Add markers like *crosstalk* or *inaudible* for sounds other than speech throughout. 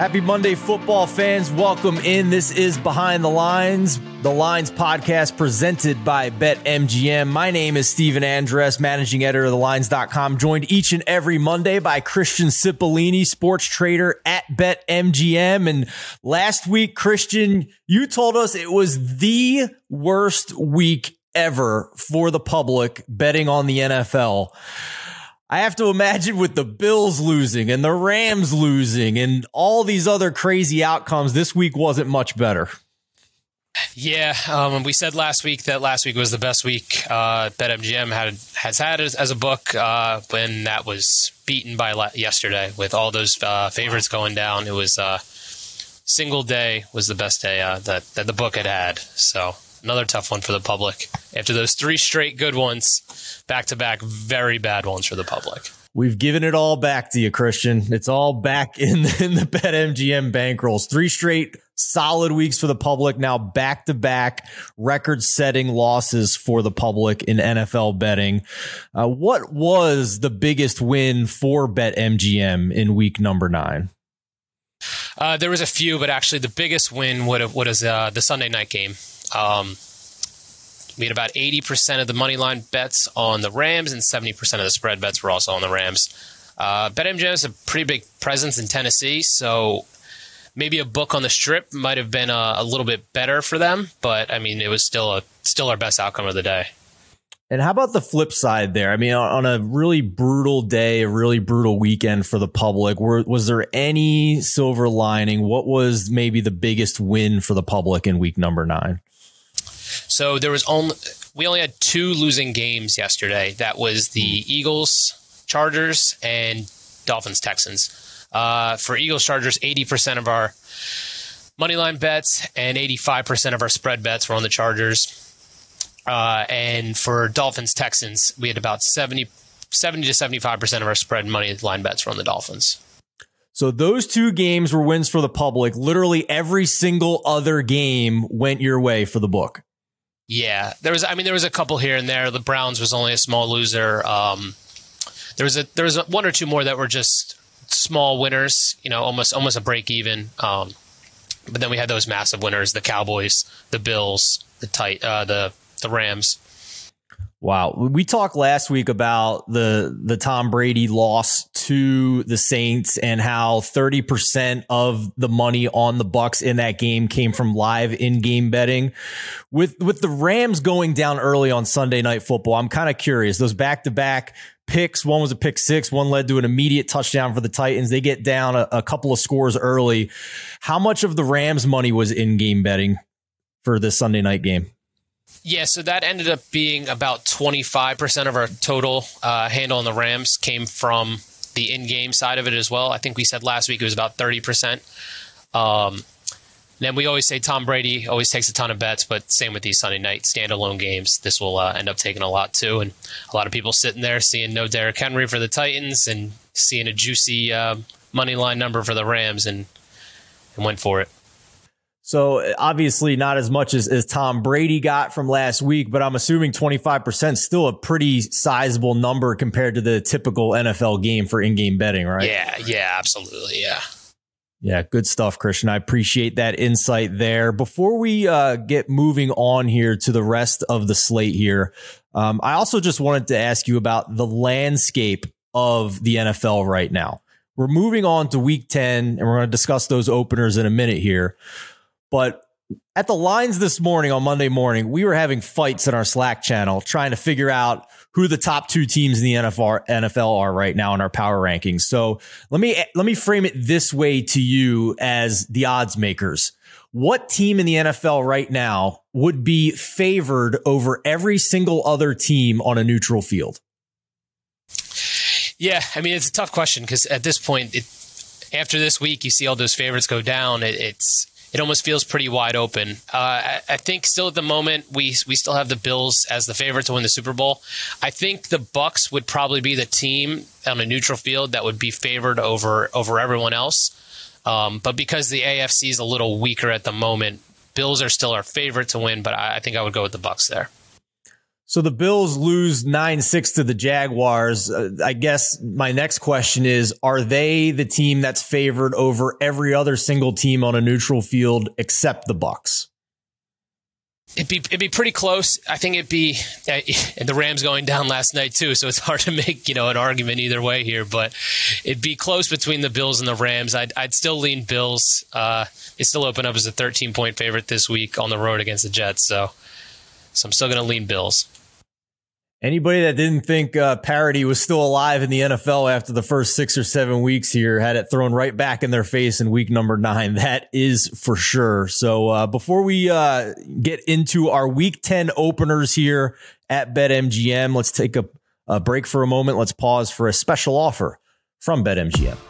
Happy Monday, football fans. Welcome in. This is Behind the Lines, the Lines podcast presented by BetMGM. My name is Stephen Andress, managing editor of TheLines.com, joined each and every Monday by Christian Cipollini, sports trader at BetMGM. And last week, Christian, you told us it was the worst week ever for the public betting on the NFL. I have to imagine with the Bills losing and the Rams losing and all these other crazy outcomes, this week wasn't much better. Yeah, um, we said last week that last week was the best week uh, that MGM had has had as, as a book. Uh, when that was beaten by la- yesterday, with all those uh, favorites going down, it was uh, single day was the best day uh, that that the book had had. So another tough one for the public after those three straight good ones, back to back, very bad ones for the public. We've given it all back to you, Christian. It's all back in, in the BetMGM bankrolls. Three straight solid weeks for the public. Now back to back record setting losses for the public in NFL betting. Uh, what was the biggest win for BetMGM in week number nine? Uh, there was a few, but actually the biggest win would have, was uh, the Sunday night game. Um, we had about 80% of the money line bets on the Rams, and 70% of the spread bets were also on the Rams. Uh, BetMGM has a pretty big presence in Tennessee, so maybe a book on the strip might have been a, a, little bit better for them, but I mean, it was still a still our best outcome of the day. And how about the flip side there? I mean, on a really brutal day, a really brutal weekend for the public, were, was there any silver lining? What was maybe the biggest win for the public in week number nine? So there was only we only had two losing games yesterday. That was the Eagles, Chargers, and Dolphins, Texans. Uh, for Eagles, Chargers, eighty percent of our money line bets and eighty-five percent of our spread bets were on the Chargers. Uh, and for Dolphins, Texans, we had about 70, 70 to seventy-five percent of our spread money line bets were on the Dolphins. So those two games were wins for the public. Literally every single other game went your way for the book. Yeah, there was. I mean, there was a couple here and there. The Browns was only a small loser. Um, there was a there was a, one or two more that were just small winners. You know, almost almost a break even. Um, but then we had those massive winners: the Cowboys, the Bills, the tight, uh, the the Rams. Wow. We talked last week about the the Tom Brady loss to the Saints and how 30% of the money on the Bucks in that game came from live in-game betting. With with the Rams going down early on Sunday night football, I'm kind of curious. Those back-to-back picks, one was a pick 6, one led to an immediate touchdown for the Titans. They get down a, a couple of scores early. How much of the Rams money was in-game betting for this Sunday night game? Yeah, so that ended up being about 25% of our total uh, handle on the Rams came from the in game side of it as well. I think we said last week it was about 30%. Um, then we always say Tom Brady always takes a ton of bets, but same with these Sunday night standalone games. This will uh, end up taking a lot too. And a lot of people sitting there seeing no Derrick Henry for the Titans and seeing a juicy uh, money line number for the Rams and, and went for it. So obviously not as much as, as Tom Brady got from last week, but I'm assuming 25% still a pretty sizable number compared to the typical NFL game for in-game betting, right? Yeah, yeah, absolutely. Yeah. Yeah, good stuff, Christian. I appreciate that insight there. Before we uh, get moving on here to the rest of the slate here, um, I also just wanted to ask you about the landscape of the NFL right now. We're moving on to week 10, and we're going to discuss those openers in a minute here. But at the lines this morning on Monday morning, we were having fights in our Slack channel trying to figure out who the top two teams in the NFL, NFL are right now in our power rankings. So let me let me frame it this way to you as the odds makers. What team in the NFL right now would be favored over every single other team on a neutral field? Yeah, I mean it's a tough question because at this point, it, after this week, you see all those favorites go down. It, it's it almost feels pretty wide open. Uh, I, I, think still at the moment we we still have the Bills as the favorite to win the Super Bowl. I think the Bucks would probably be the team on a neutral field that would be favored over over everyone else. Um, but because the AFC is a little weaker at the moment, Bills are still our favorite to win. But I, I think I would go with the Bucks there. So the Bills lose 9 6 to the Jaguars. Uh, I guess my next question is Are they the team that's favored over every other single team on a neutral field except the Bucks? It'd be it'd be pretty close. I think it'd be *laughs* the Rams going down last night too, so it's *laughs* hard to make you know an argument either way here. But it'd be close between the Bills and the Rams. I'd I'd still lean Bills. Uh, they still open up as a 13 point favorite this week on the road against the Jets. So so I'm still going to lean Bills. Anybody that didn't think uh, was still alive in the NFL after the first six or seven weeks here had it thrown right back in their face in week number nine. That is for sure. So uh, before we uh, get into our week 10 openers here at BetMGM, let's take a, a break for a moment. Let's pause for a special offer from BetMGM.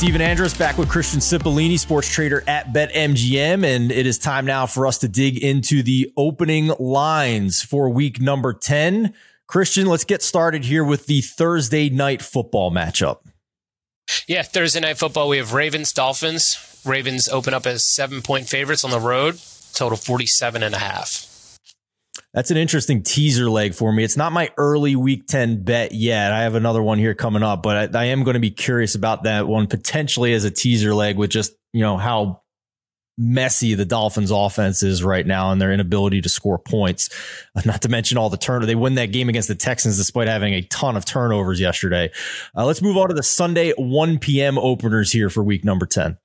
Stephen Andress back with Christian Cipollini, sports trader at BetMGM. And it is time now for us to dig into the opening lines for week number 10. Christian, let's get started here with the Thursday night football matchup. Yeah, Thursday night football, we have Ravens, Dolphins. Ravens open up as seven point favorites on the road, total 47 and a half. That's an interesting teaser leg for me. It's not my early week 10 bet yet. I have another one here coming up, but I, I, am going to be curious about that one potentially as a teaser leg with just, you know, how messy the Dolphins offense is right now and their inability to score points. *laughs* Not to mention all the turn. They win that game against the Texans despite having a ton of turnovers yesterday. Uh, let's move on to the Sunday 1 p.m. openers here for week number 10.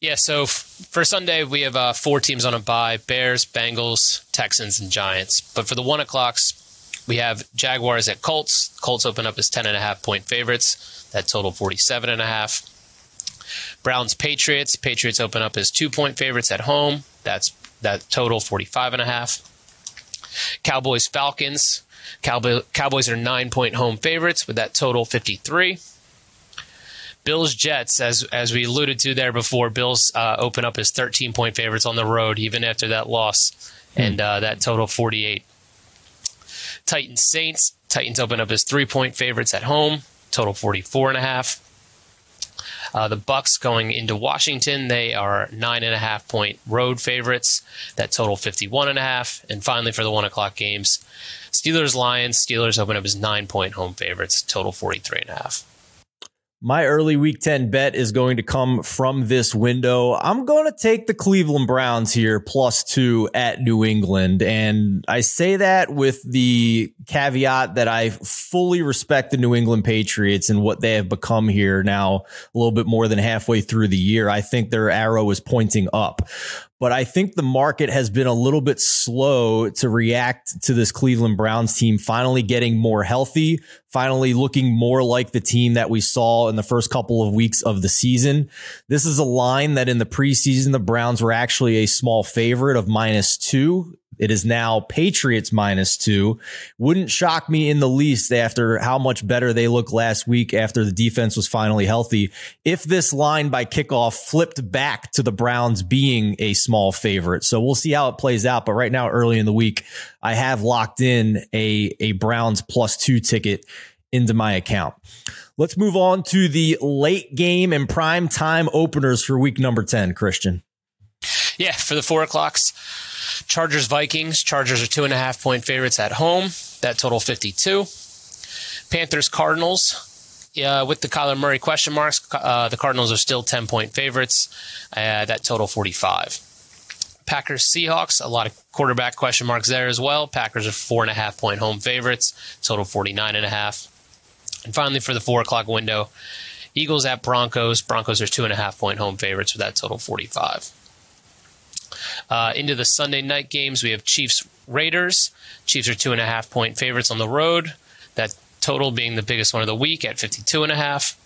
Yeah, so f- for Sunday, we have uh, four teams on a bye Bears, Bengals, Texans, and Giants. But for the one o'clocks, we have Jaguars at Colts. Colts open up as 10.5 point favorites. That total 47.5. Browns, Patriots. Patriots open up as two point favorites at home. That's that total 45.5. Cowboys, Falcons. Cowboy, Cowboys are nine point home favorites with that total 53. Bills Jets, as as we alluded to there before, Bills uh, open up as 13 point favorites on the road even after that loss, hmm. and uh, that total 48. Titans Saints. Titans open up as three point favorites at home, total 44 and a half. Uh, the Bucks going into Washington, they are nine and a half point road favorites. That total 51 and a half. And finally, for the one o'clock games, Steelers Lions. Steelers open up as nine point home favorites, total 43 and a half. My early week 10 bet is going to come from this window. I'm going to take the Cleveland Browns here plus two at New England. And I say that with the caveat that I fully respect the New England Patriots and what they have become here now, a little bit more than halfway through the year. I think their arrow is pointing up but I think the market has been a little bit slow to react to this Cleveland Browns team finally getting more healthy, finally looking more like the team that we saw in the first couple of weeks of the season. This is a line that in the preseason, the Browns were actually a small favorite of minus two. It is now Patriots minus two. Wouldn't shock me in the least after how much better they looked last week after the defense was finally healthy. If this line by kickoff flipped back to the Browns being a small favorite. So we'll see how it plays out. But right now, early in the week, I have locked in a, a Browns plus two ticket into my account. Let's move on to the late game and prime time openers for week number 10, Christian. Yeah, for the four o'clocks. Chargers Vikings. Chargers are two and a half point favorites at home. That total 52. Panthers Cardinals. Uh, with the Kyler Murray question marks, uh, the Cardinals are still 10 point favorites. Uh, that total 45. Packers Seahawks, a lot of quarterback question marks there as well. Packers are four and a half point home favorites, total 49 and a half. And finally, for the four o'clock window, Eagles at Broncos. Broncos are two and a half point home favorites with that total 45. Uh, into the Sunday night games, we have Chiefs Raiders. Chiefs are two and a half point favorites on the road. That total being the biggest one of the week at 52 and a half.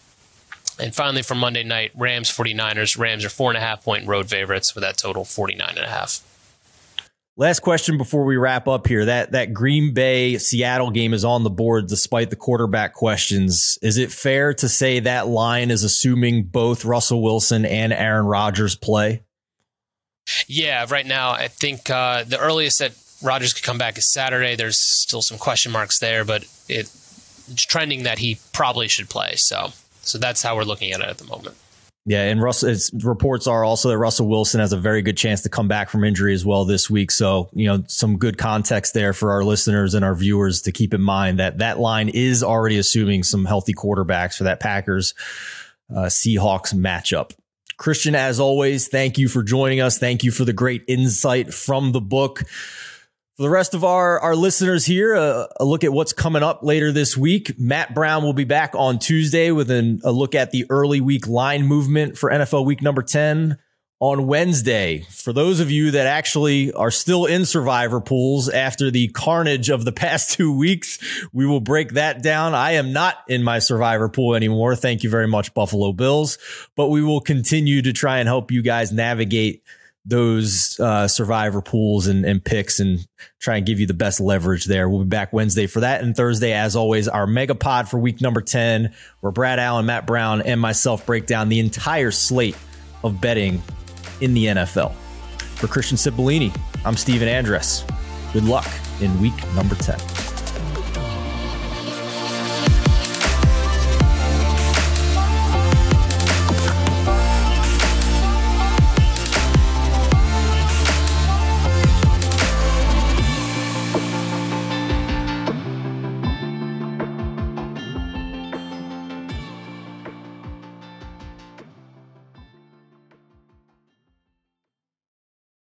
And finally, for Monday night, Rams 49ers. Rams are four and a half point road favorites with that total 49 and a half. Last question before we wrap up here. That that Green Bay Seattle game is on the board despite the quarterback questions. Is it fair to say that line is assuming both Russell Wilson and Aaron Rodgers play? Yeah, right now I think uh, the earliest that Rodgers could come back is Saturday. There's still some question marks there, but it, it's trending that he probably should play. So so that's how we're looking at it at the moment. Yeah, and Russell reports are also that Russell Wilson has a very good chance to come back from injury as well this week. So, you know, some good context there for our listeners and our viewers to keep in mind that that line is already assuming some healthy quarterbacks for that Packers uh, Seahawks matchup. Christian, as always, thank you for joining us. Thank you for the great insight from the book. For the rest of our, our listeners here, uh, a look at what's coming up later this week. Matt Brown will be back on Tuesday with an, a look at the early week line movement for NFL week number 10 on Wednesday. For those of you that actually are still in survivor pools after the carnage of the *laughs* past two weeks, we will break that down. I am not in my survivor pool anymore. Thank you very much, Buffalo Bills, but we will continue to try and help you guys navigate those uh, survivor pools and, and picks and try and give you the best leverage there. We'll be back Wednesday for that. And Thursday, as always, our mega pod for week number 10, where Brad Allen, Matt Brown, and myself break down the entire slate of betting in the NFL. For Christian Cipollini, I'm Stephen Andress. Good luck in week number 10.